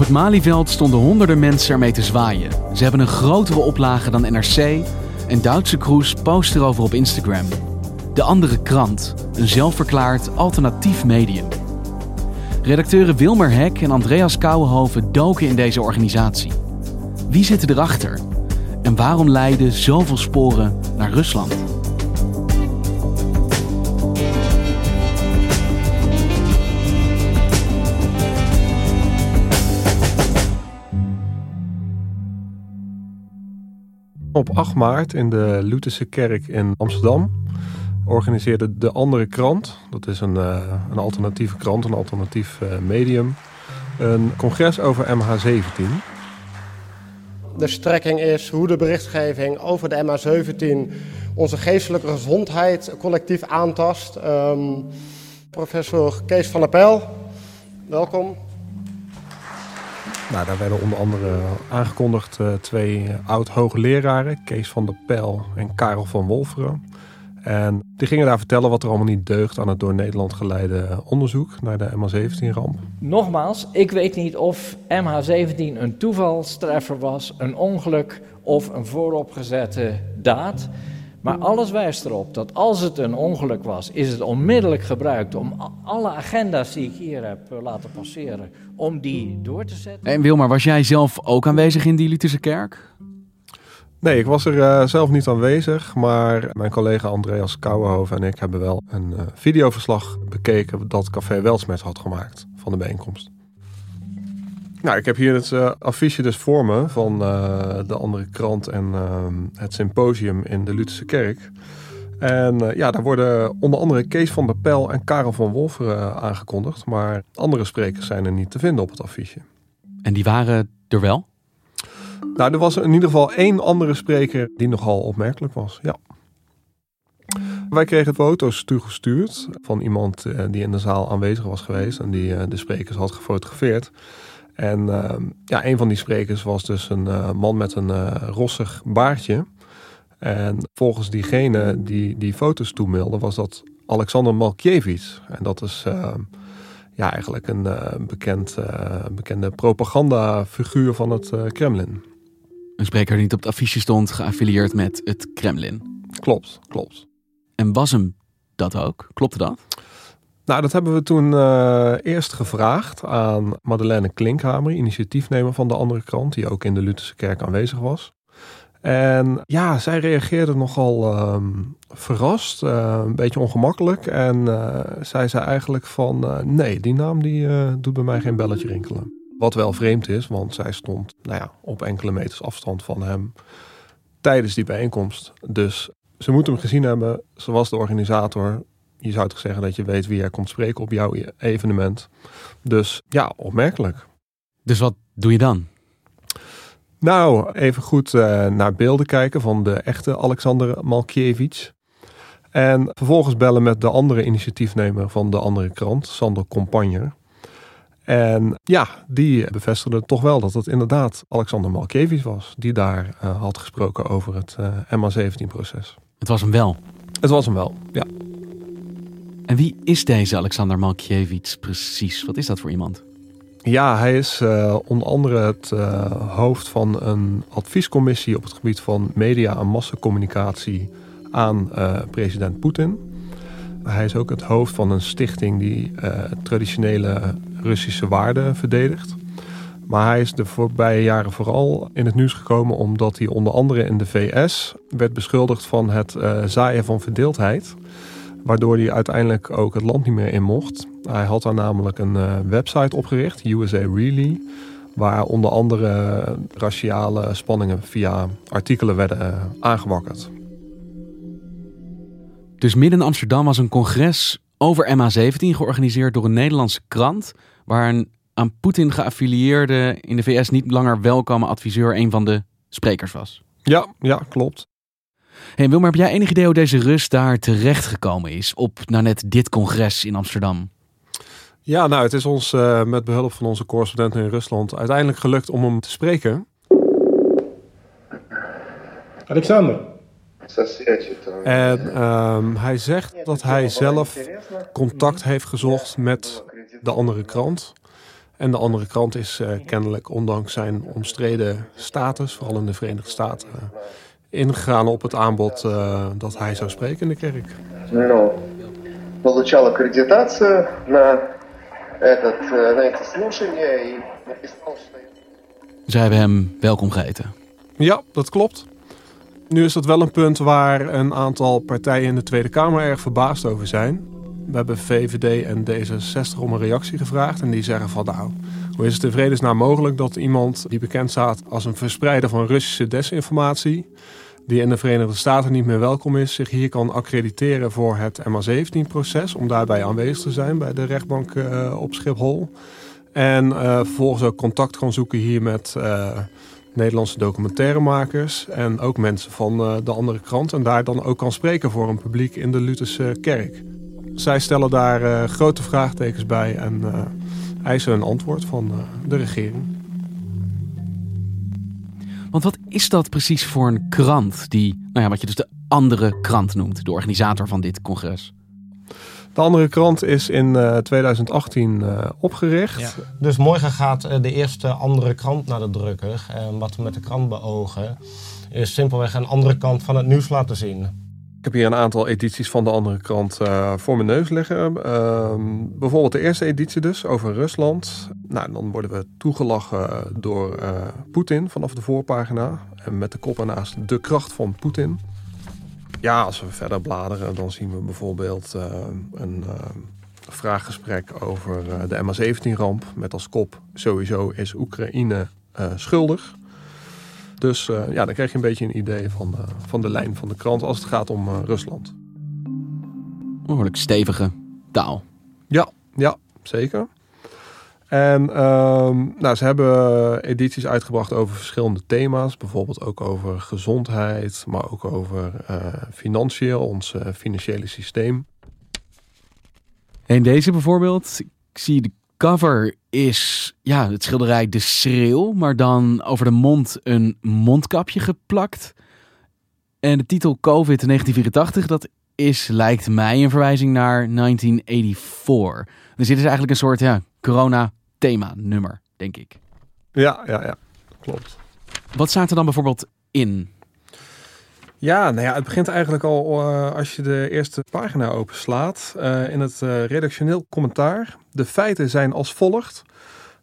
Op het Malieveld stonden honderden mensen ermee te zwaaien. Ze hebben een grotere oplage dan NRC en Duitse Kroes post erover op Instagram. De andere krant, een zelfverklaard alternatief medium. Redacteuren Wilmer Hek en Andreas Kouwenhoven doken in deze organisatie. Wie zit erachter? En waarom leiden zoveel sporen naar Rusland? Op 8 maart in de Lutherse kerk in Amsterdam organiseerde De Andere Krant, dat is een, uh, een alternatieve krant, een alternatief uh, medium, een congres over MH17. De strekking is hoe de berichtgeving over de MH17 onze geestelijke gezondheid collectief aantast. Um, professor Kees van der Pijl, welkom. Nou, daar werden onder andere aangekondigd uh, twee oud-hoogleraren, Kees van der Pijl en Karel van Wolferen. En die gingen daar vertellen wat er allemaal niet deugt aan het door Nederland geleide onderzoek naar de MH17-ramp. Nogmaals, ik weet niet of MH17 een toevalstreffer was, een ongeluk of een vooropgezette daad. Maar alles wijst erop dat als het een ongeluk was, is het onmiddellijk gebruikt om alle agenda's die ik hier heb eh, laten passeren, om die door te zetten. En Wilmar, was jij zelf ook aanwezig in die Lutherse kerk? Nee, ik was er uh, zelf niet aanwezig, maar mijn collega Andreas Kouwenhoven en ik hebben wel een uh, videoverslag bekeken dat Café Welsmet had gemaakt van de bijeenkomst. Nou, ik heb hier het uh, affiche dus voor me van de andere krant en het symposium in de Lutherse kerk. En ja, daar worden onder andere Kees van der Pel en Karel van Wolferen aangekondigd, maar andere sprekers zijn er niet te vinden op het affiche. En die waren er wel? Nou, er was in ieder geval één andere spreker die nogal opmerkelijk was. Ja. Wij kregen foto's toegestuurd van iemand die in de zaal aanwezig was geweest en die de sprekers had gefotografeerd. En uh, ja, een van die sprekers was dus een eh, man met een rossig baardje. En volgens diegene die die foto's toemeldde was dat Alexander Malkiewicz. En dat is ja, eigenlijk een bekend, bekende propagandafiguur van het Kremlin. Een spreker die niet op het affiche stond, geaffilieerd met het Kremlin. Klopt, klopt. En was hem dat ook? Klopte dat? Nou, dat hebben we toen uh, eerst gevraagd aan Madeleine Klinkhamer, initiatiefnemer van de andere krant, die ook in de Lutherse kerk aanwezig was. En ja, zij reageerde nogal uh, verrast, uh, een beetje ongemakkelijk. En uh, zij zei eigenlijk van, nee, die naam die doet bij mij geen belletje rinkelen. Wat wel vreemd is, want zij stond nou ja, op enkele meters afstand van hem tijdens die bijeenkomst. Dus ze moet hem gezien hebben. Ze was de organisator. Je zou toch zeggen dat je weet wie er komt spreken op jouw evenement. Dus ja, opmerkelijk. Dus wat doe je dan? Nou, even goed uh, naar beelden kijken van de echte Alexander Malkiewicz. En vervolgens bellen met de andere initiatiefnemer van de andere krant, Sander Compagner. En ja, die bevestigde toch wel dat het inderdaad Alexander Malkiewicz was. Die daar uh, had gesproken over het uh, MH17-proces. Het was hem wel? Het was hem wel, ja. En wie is deze Alexander Malkiewicz precies? Wat is dat voor iemand? Ja, hij is uh, onder andere het hoofd van een adviescommissie op het gebied van media en massacommunicatie aan president Poetin. Hij is ook het hoofd van een stichting die traditionele Russische waarden verdedigt. Maar hij is de voorbije jaren vooral in het nieuws gekomen omdat hij onder andere in de VS werd beschuldigd van het zaaien van verdeeldheid. Waardoor hij uiteindelijk ook het land niet meer in mocht. Hij had daar namelijk een uh, website opgericht, USA Really, waar onder andere raciale spanningen via artikelen werden uh, aangewakkerd. Dus midden in Amsterdam was een congres over MH17, georganiseerd door een Nederlandse krant, waar een aan Poetin geaffilieerde, in de VS niet langer welkome adviseur een van de sprekers was. Ja, ja, klopt. Hey Wilmer, heb jij enig idee hoe deze Rus daar terecht gekomen is op nou net dit congres in Amsterdam? Ja, nou, het is ons uh, met behulp van onze correspondenten in Rusland uiteindelijk gelukt om hem te spreken. Alexander. En um, hij zegt dat hij zelf contact heeft gezocht met de andere krant. En de andere krant is uh, kennelijk, ondanks zijn omstreden status, vooral in de Verenigde Staten, uh, ingegaan op het aanbod uh, dat hij zou spreken in de kerk. Ну, получал аккредитацию на этот, на это слушание и написал, что... Zij hebben hem welkom geheten. Ja, dat klopt. Nu is dat wel een punt waar een aantal partijen in de Tweede Kamer erg verbaasd over zijn. We hebben VVD en D66 om een reactie gevraagd. En die zeggen van nou, hoe is het in mogelijk dat iemand die bekend staat als een verspreider van Russische desinformatie, die in de Verenigde Staten niet meer welkom is, zich hier kan accrediteren voor het MH17-proces, om daarbij aanwezig te zijn bij de rechtbank uh, op Schiphol. En uh, vervolgens ook contact kan zoeken hier met uh, Nederlandse documentairemakers en ook mensen van de andere krant. En daar dan ook kan spreken voor een publiek in de Lutherse kerk. Zij stellen daar uh, grote vraagtekens bij en uh, eisen een antwoord van uh, de regering. Want wat is dat precies voor een krant die, nou ja, wat je dus de andere krant noemt, de organisator van dit congres? De andere krant is in 2018 opgericht. Ja. Dus morgen gaat de eerste andere krant naar de drukker. En wat we met de krant beogen is simpelweg een andere kant van het nieuws laten zien. Ik heb hier een aantal edities van de andere krant uh, voor mijn neus liggen. Uh, bijvoorbeeld de eerste editie dus, over Rusland. Nou, dan worden we toegelachen door uh, Poetin vanaf de voorpagina. En met de kop ernaast de kracht van Poetin. Ja, als we verder bladeren, dan zien we bijvoorbeeld uh, een vraaggesprek over de MH17-ramp. Met als kop, sowieso is Oekraïne schuldig. Dus uh, ja, dan krijg je een beetje een idee van, uh, van de lijn van de krant als het gaat om uh, Rusland. Behoorlijk stevige taal. Ja, ja zeker. En nou, ze hebben edities uitgebracht over verschillende thema's. Bijvoorbeeld ook over gezondheid, maar ook over financiën, ons financiële systeem. En deze bijvoorbeeld, ik zie de cover is ja, het schilderij De Schreeuw, maar dan over de mond een mondkapje geplakt. En de titel COVID 1984, dat is, lijkt mij, een verwijzing naar 1984. Dus dit is eigenlijk een soort ja, corona-thema-nummer, denk ik. Ja, ja, ja, klopt. Wat staat er dan bijvoorbeeld in? Ja, nou ja, het begint eigenlijk al uh, als je de eerste pagina openslaat. Uh, in het uh, redactioneel commentaar. De feiten zijn als volgt.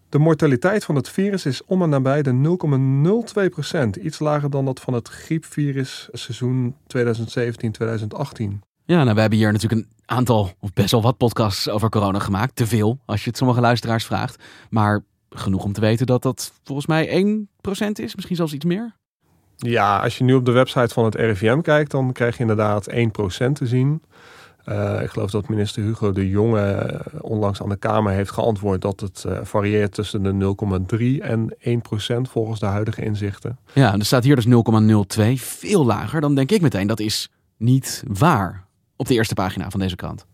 De mortaliteit van het virus is om en nabij de 0,02 procent. Iets lager dan dat van het griepvirus seizoen 2017-2018. Ja, nou, we hebben hier natuurlijk een aantal, of best wel wat podcasts over corona gemaakt. Te veel, als je het sommige luisteraars vraagt. Maar genoeg om te weten dat dat volgens mij 1% is, misschien zelfs iets meer. Ja, als je nu op de website van het RIVM kijkt, dan krijg je inderdaad 1% te zien. Uh, ik geloof dat minister Hugo de Jonge onlangs aan de Kamer heeft geantwoord dat het uh, varieert tussen de 0,3 en 1 procent volgens de huidige inzichten. Ja, er staat hier dus 0,02, veel lager. Dan denk ik meteen dat is niet waar op de eerste pagina van deze krant.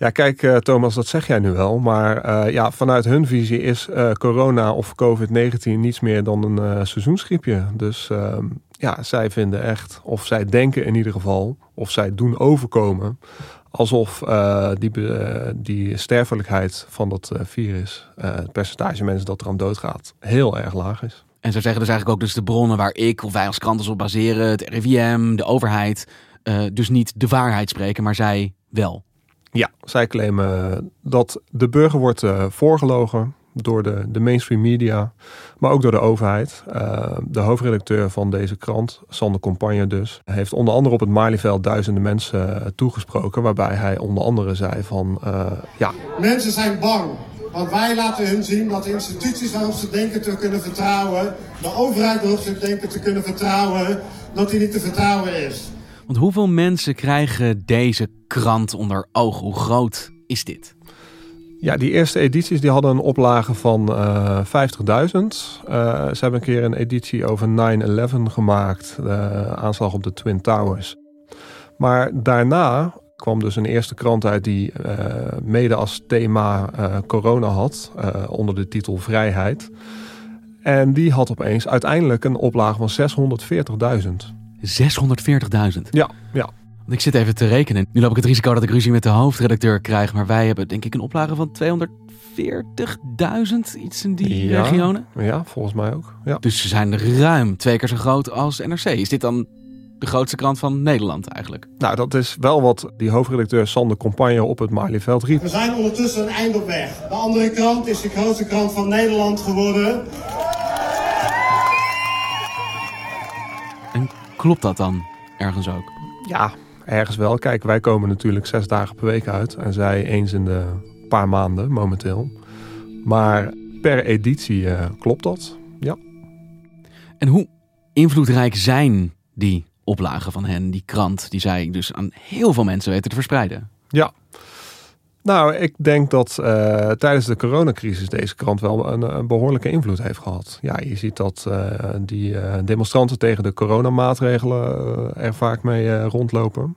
Ja, kijk uh, Thomas, dat zeg jij nu wel. Maar ja, vanuit hun visie is corona of COVID-19 niets meer dan een seizoensgriepje. Dus ehm, ja, zij vinden echt, of zij denken in ieder geval, of zij doen overkomen alsof die, die sterfelijkheid van dat virus, het percentage mensen dat eraan doodgaat, heel erg laag is. En ze zeggen dus eigenlijk ook dus de bronnen waar ik of wij als kranten op baseren, het RIVM, de overheid, dus niet de waarheid spreken, maar zij wel. Ja, zij claimen dat de burger wordt voorgelogen door de, de mainstream media, maar ook door de overheid. Uh, de hoofdredacteur van deze krant, Sander Compagne dus, heeft onder andere op het Malieveld duizenden mensen toegesproken, waarbij hij onder andere zei van, uh, ja... Mensen zijn bang, want wij laten hun zien dat de instituties waarop ze denken te kunnen vertrouwen, de overheid waarop ze denken te kunnen vertrouwen, dat die niet te vertrouwen is. Want hoeveel mensen krijgen deze krant onder ogen? Hoe groot is dit? Ja, die eerste edities die hadden een oplage van uh, 50.000. Uh, ze hebben een keer een editie over 9-11 gemaakt. De aanslag op de Twin Towers. Maar daarna kwam dus een eerste krant uit die uh, mede als thema corona had. Onder de titel Vrijheid. En die had opeens uiteindelijk een oplage van 640.000. 640.000? Ja, ja. Want ik zit even te rekenen. Nu loop ik het risico dat ik ruzie met de hoofdredacteur krijg. Maar wij hebben denk ik een oplage van 240.000, iets in die ja, regionen. Ja, volgens mij ook. Ja. Dus ze zijn ruim twee keer zo groot als NRC. Is dit dan de grootste krant van Nederland eigenlijk? Nou, dat is wel wat die hoofdredacteur Sander Compagne op het Malieveld riep. We zijn ondertussen een eind op weg. De andere krant is de grootste krant van Nederland geworden. Klopt dat dan ergens ook? Ja, ergens wel. Kijk, wij komen natuurlijk zes dagen per week uit. En zij eens in de paar maanden momenteel. Maar per editie uh, klopt dat, ja. En hoe invloedrijk zijn die oplagen van hen, die krant, die zij dus aan heel veel mensen weten te verspreiden? Ja. Nou, ik denk dat uh, tijdens de coronacrisis deze krant wel een, een, behoorlijke invloed heeft gehad. Ja, je ziet dat uh, die uh, demonstranten tegen de coronamaatregelen er vaak mee rondlopen.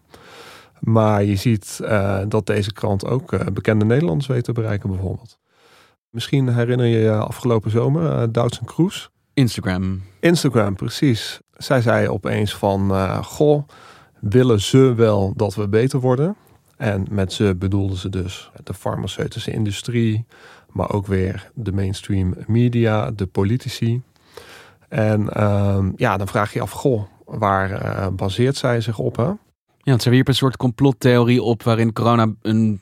Maar je ziet dat deze krant ook bekende Nederlanders weet te bereiken bijvoorbeeld. Misschien herinner je je afgelopen zomer uh, Douds en Kroes. Instagram. Instagram, precies. Zij zei opeens van, goh, willen ze wel dat we beter worden? En met ze bedoelden ze dus de farmaceutische industrie, maar ook weer de mainstream media, de politici. En uh, ja, dan vraag je af, goh, waar uh, baseert zij zich op? Hè? Ja, ze wierp een soort complottheorie op waarin corona een,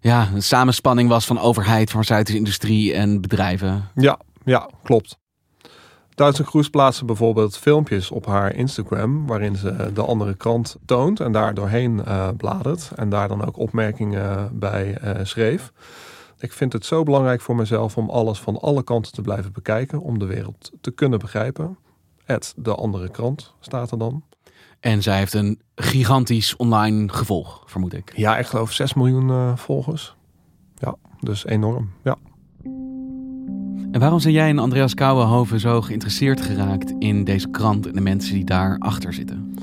ja, een samenspanning was van overheid, farmaceutische industrie en bedrijven. Ja, ja, klopt. Duitse Kroes plaatste bijvoorbeeld filmpjes op haar Instagram waarin ze de andere krant toont en daar doorheen uh, bladert en daar dan ook opmerkingen bij uh, schreef. Ik vind het zo belangrijk voor mezelf om alles van alle kanten te blijven bekijken, om de wereld te kunnen begrijpen. Het de andere krant staat er dan. En zij heeft een gigantisch online gevolg, vermoed ik. Ja, ik geloof 6 miljoen uh, volgers. Ja, dus enorm. Ja. En waarom zijn jij en Andreas Kouwenhoven zo geïnteresseerd geraakt in deze krant en de mensen die daarachter zitten?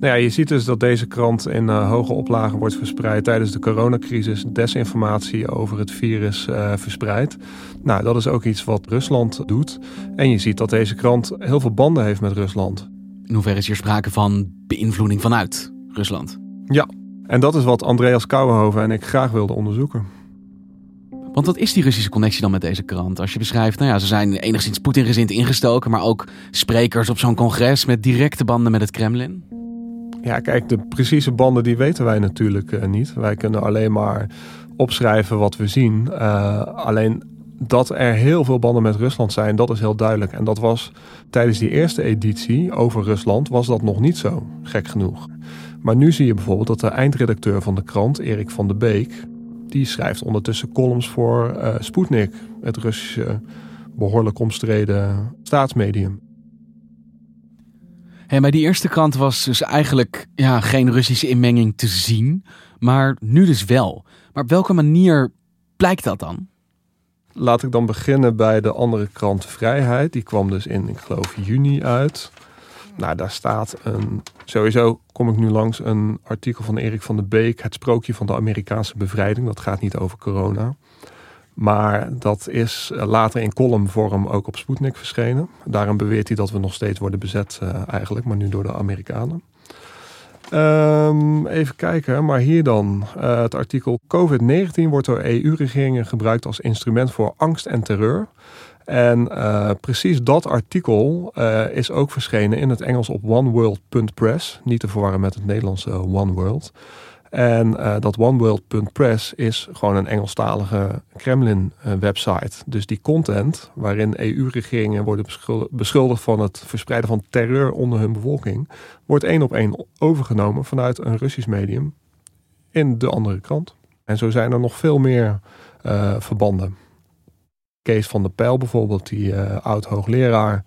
Nou ja, je ziet dus dat deze krant in uh, hoge oplagen wordt verspreid tijdens de coronacrisis. Desinformatie over het virus uh, verspreidt. Nou, dat is ook iets wat Rusland doet. En je ziet dat deze krant heel veel banden heeft met Rusland. In hoeverre is hier sprake van beïnvloeding vanuit Rusland? Ja, en dat is wat Andreas Kouwenhoven en ik graag wilden onderzoeken. Want wat is die Russische connectie dan met deze krant? Als je beschrijft, nou ja, ze zijn enigszins Poetin-gezind ingestoken, maar ook sprekers op zo'n congres met directe banden met het Kremlin. Ja, kijk, de precieze banden die weten wij natuurlijk uh, niet. Wij kunnen alleen maar opschrijven wat we zien. Uh, alleen dat er heel veel banden met Rusland zijn, dat is heel duidelijk. En dat was tijdens die eerste editie over Rusland was dat nog niet zo, gek genoeg. Maar nu zie je bijvoorbeeld dat de eindredacteur van de krant, Erik van de Beek, die schrijft ondertussen columns voor uh, Sputnik, het Russische behoorlijk omstreden staatsmedium. Hey, bij die eerste krant was dus eigenlijk ja, geen Russische inmenging te zien, maar nu dus wel. Maar op welke manier blijkt dat dan? Laat ik dan beginnen bij de andere krant Vrijheid. Die kwam dus in, ik geloof, juni uit. Nou, daar staat een. Sowieso kom ik nu langs een artikel van Erik van der Beek. Het sprookje van de Amerikaanse bevrijding. Dat gaat niet over corona. Maar dat is later in columnvorm ook op Sputnik verschenen. Daarom beweert hij dat we nog steeds worden bezet, uh, eigenlijk, maar nu door de Amerikanen. Um, even kijken, maar hier dan uh, het artikel COVID-19 wordt door EU-regeringen gebruikt als instrument voor angst en terreur. En uh, precies dat artikel uh, is ook verschenen in het Engels op oneworld.press. Niet te verwarren met het Nederlandse One World. En uh, dat oneworld.press is gewoon een Engelstalige Kremlin-website. Dus die content, waarin EU-regeringen worden beschuldigd van het verspreiden van terreur onder hun bevolking, wordt één op één overgenomen vanuit een Russisch medium in de andere krant. En zo zijn er nog veel meer verbanden. Kees van der Pijl bijvoorbeeld, die uh, oud-hoogleraar,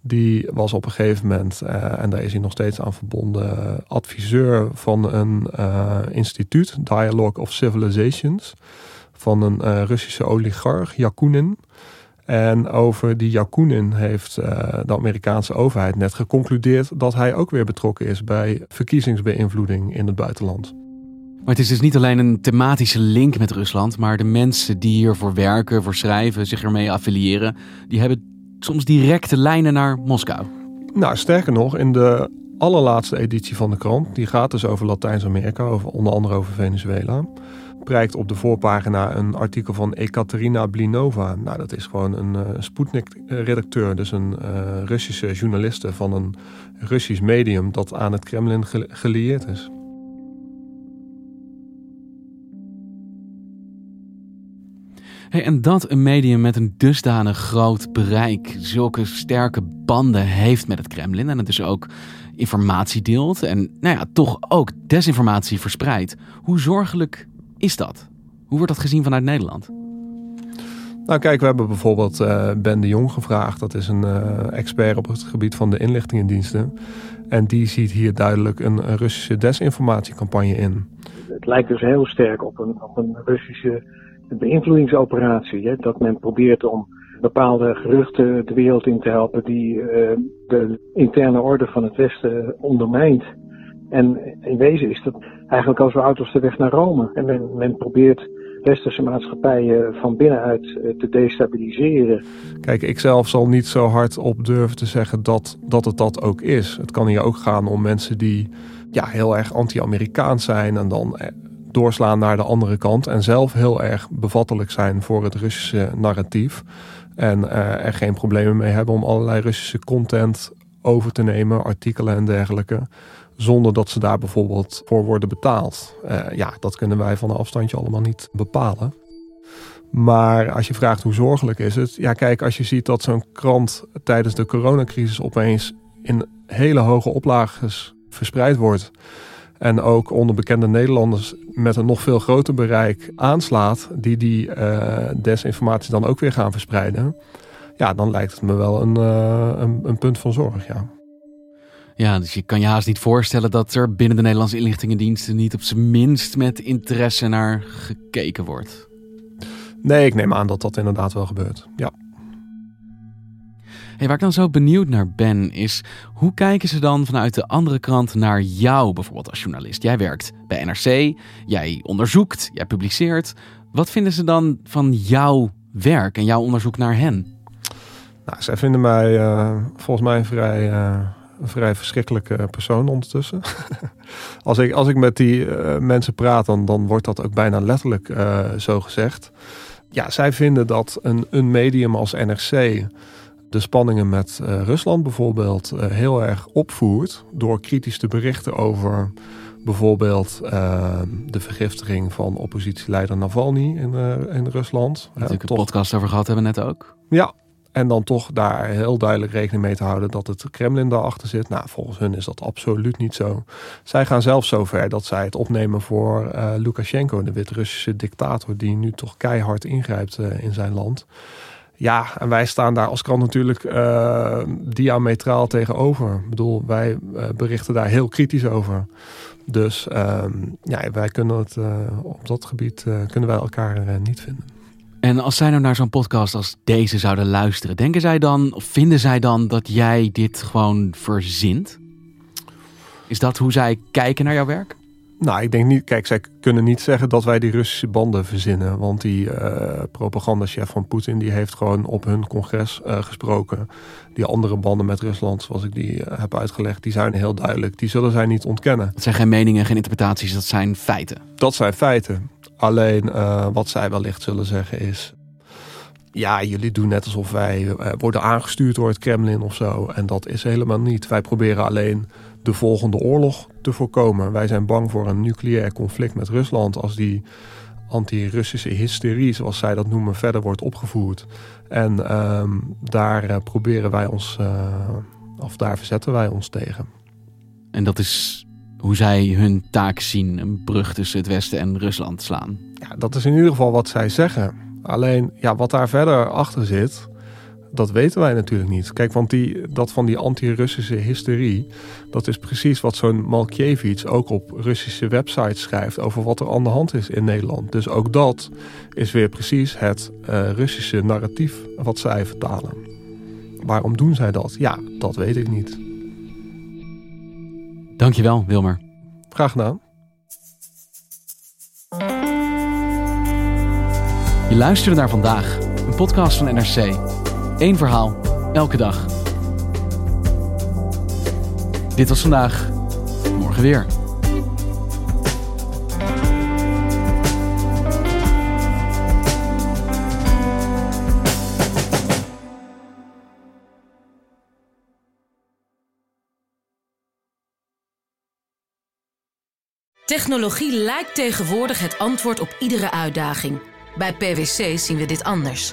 Die was op een gegeven moment, uh, en daar is hij nog steeds aan verbonden, adviseur van een uh, instituut, Dialogue of Civilizations, van een Russische oligarch, Yakunin. En over die Yakunin heeft de Amerikaanse overheid net geconcludeerd dat hij ook weer betrokken is bij verkiezingsbeïnvloeding in het buitenland. Maar het is dus niet alleen een thematische link met Rusland, maar de mensen die hiervoor werken, voor schrijven, zich ermee affiliëren, die hebben soms directe lijnen naar Moskou. Nou, sterker nog, in de allerlaatste editie van de krant, die gaat dus over Latijns-Amerika, over, onder andere over Venezuela, prijkt op de voorpagina een artikel van Ekaterina Blinova. Nou, dat is gewoon een uh, Sputnik-redacteur, dus een uh, Russische journaliste van een Russisch medium dat aan het Kremlin gelieerd is. Hey, en dat een medium met een dusdanig groot bereik, zulke sterke banden heeft met het Kremlin en het dus ook informatie deelt en nou ja, toch ook desinformatie verspreidt. Hoe zorgelijk is dat? Hoe wordt dat gezien vanuit Nederland? Nou kijk, we hebben bijvoorbeeld uh, Ben de Jong gevraagd. Dat is een uh, expert op het gebied van de inlichtingendiensten. En die ziet hier duidelijk een, een Russische desinformatiecampagne in. Het lijkt dus heel sterk op een, op een Russische beïnvloedingsoperatie. Hè, dat men probeert om bepaalde geruchten de wereld in te helpen die uh, de interne orde van het Westen ondermijnt. En in wezen is dat eigenlijk al zo oud als de weg naar Rome. En men, men probeert westerse maatschappijen van binnenuit eh, te destabiliseren. Kijk, ik zelf zal niet zo hard op durven te zeggen dat, dat het dat ook is. Het kan hier ook gaan om mensen die ja, heel erg anti-Amerikaans zijn en dan eh, doorslaan naar de andere kant en zelf heel erg bevattelijk zijn voor het Russische narratief. En uh, er geen problemen mee hebben om allerlei Russische content over te nemen, artikelen en dergelijke. Zonder dat ze daar bijvoorbeeld voor worden betaald. Uh, ja, dat kunnen wij van een afstandje allemaal niet bepalen. Maar als je vraagt hoe zorgelijk is het. Ja, kijk, als je ziet dat zo'n krant tijdens de coronacrisis opeens in hele hoge oplages verspreid wordt en ook onder bekende Nederlanders met een nog veel groter bereik aanslaat, die die uh, desinformatie dan ook weer gaan verspreiden, ja, dan lijkt het me wel een, uh, een, een, punt van zorg, ja. Ja, dus je kan je haast niet voorstellen dat er binnen de Nederlandse inlichtingendiensten niet op zijn minst met interesse naar gekeken wordt. Nee, ik neem aan dat dat inderdaad wel gebeurt, ja. Hey, waar ik dan zo benieuwd naar ben, is hoe kijken ze dan vanuit de andere kant naar jou, bijvoorbeeld als journalist? Jij werkt bij NRC, jij onderzoekt, jij publiceert. Wat vinden ze dan van jouw werk en jouw onderzoek naar hen? Nou, zij vinden mij uh, volgens mij een vrij, uh, een vrij verschrikkelijke persoon ondertussen. als, ik, als ik met die uh, mensen praat, dan, dan wordt dat ook bijna letterlijk zo gezegd. Ja, zij vinden dat een, een medium als NRC de spanningen met uh, Rusland bijvoorbeeld uh, heel erg opvoert door kritisch te berichten over bijvoorbeeld uh, de vergiftiging van oppositieleider Navalny in, in Rusland. Natuurlijk een podcast over gehad hebben net ook. Ja, en dan toch daar heel duidelijk rekening mee te houden dat het Kremlin daarachter zit. Nou, volgens hun is dat absoluut niet zo. Zij gaan zelfs zover dat zij het opnemen voor Lukashenko, de Wit-Russische dictator, die nu toch keihard ingrijpt in zijn land. Ja, en wij staan daar als krant natuurlijk uh, diametraal tegenover. Ik bedoel, wij uh, berichten daar heel kritisch over. Dus uh, ja, wij kunnen het uh, op dat gebied kunnen wij elkaar niet vinden. En als zij nou naar zo'n podcast als deze zouden luisteren, denken zij dan, of vinden zij dan dat jij dit gewoon verzint? Is dat hoe zij kijken naar jouw werk? Nou, ik denk niet. Kijk, zij kunnen niet zeggen dat wij die Russische banden verzinnen. Want die uh, propagandachef van Poetin die heeft gewoon op hun congres uh, gesproken. Die andere banden met Rusland, zoals ik die uh, heb uitgelegd, die zijn heel duidelijk. Die zullen zij niet ontkennen. Dat zijn geen meningen, geen interpretaties, dat zijn feiten. Dat zijn feiten. Alleen wat zij wellicht zullen zeggen is. Ja, jullie doen net alsof wij worden aangestuurd door het Kremlin of zo. En dat is helemaal niet. Wij proberen alleen de volgende oorlog te voorkomen. Wij zijn bang voor een nucleair conflict met Rusland als die anti-Russische hysterie, zoals zij dat noemen, verder wordt opgevoerd. En um, daar uh, proberen wij ons, uh, of daar verzetten wij ons tegen. En dat is hoe zij hun taak zien, een brug tussen het Westen en Rusland slaan. Ja, dat is in ieder geval wat zij zeggen. Alleen, ja, wat daar verder achter zit, Dat weten wij natuurlijk niet. Kijk, want die, dat van die anti-Russische hysterie, dat is precies wat zo'n Malkiewicz ook op Russische websites schrijft over wat er aan de hand is in Nederland. Dus ook dat is weer precies het uh, Russische narratief wat zij vertalen. Waarom doen zij dat? Ja, dat weet ik niet. Dankjewel, Wilmer. Graag gedaan. Je luisterde naar vandaag, een podcast van NRC. Eén verhaal, elke dag. Dit was vandaag, morgen weer. Technologie lijkt tegenwoordig het antwoord op iedere uitdaging. Bij PwC zien we dit anders.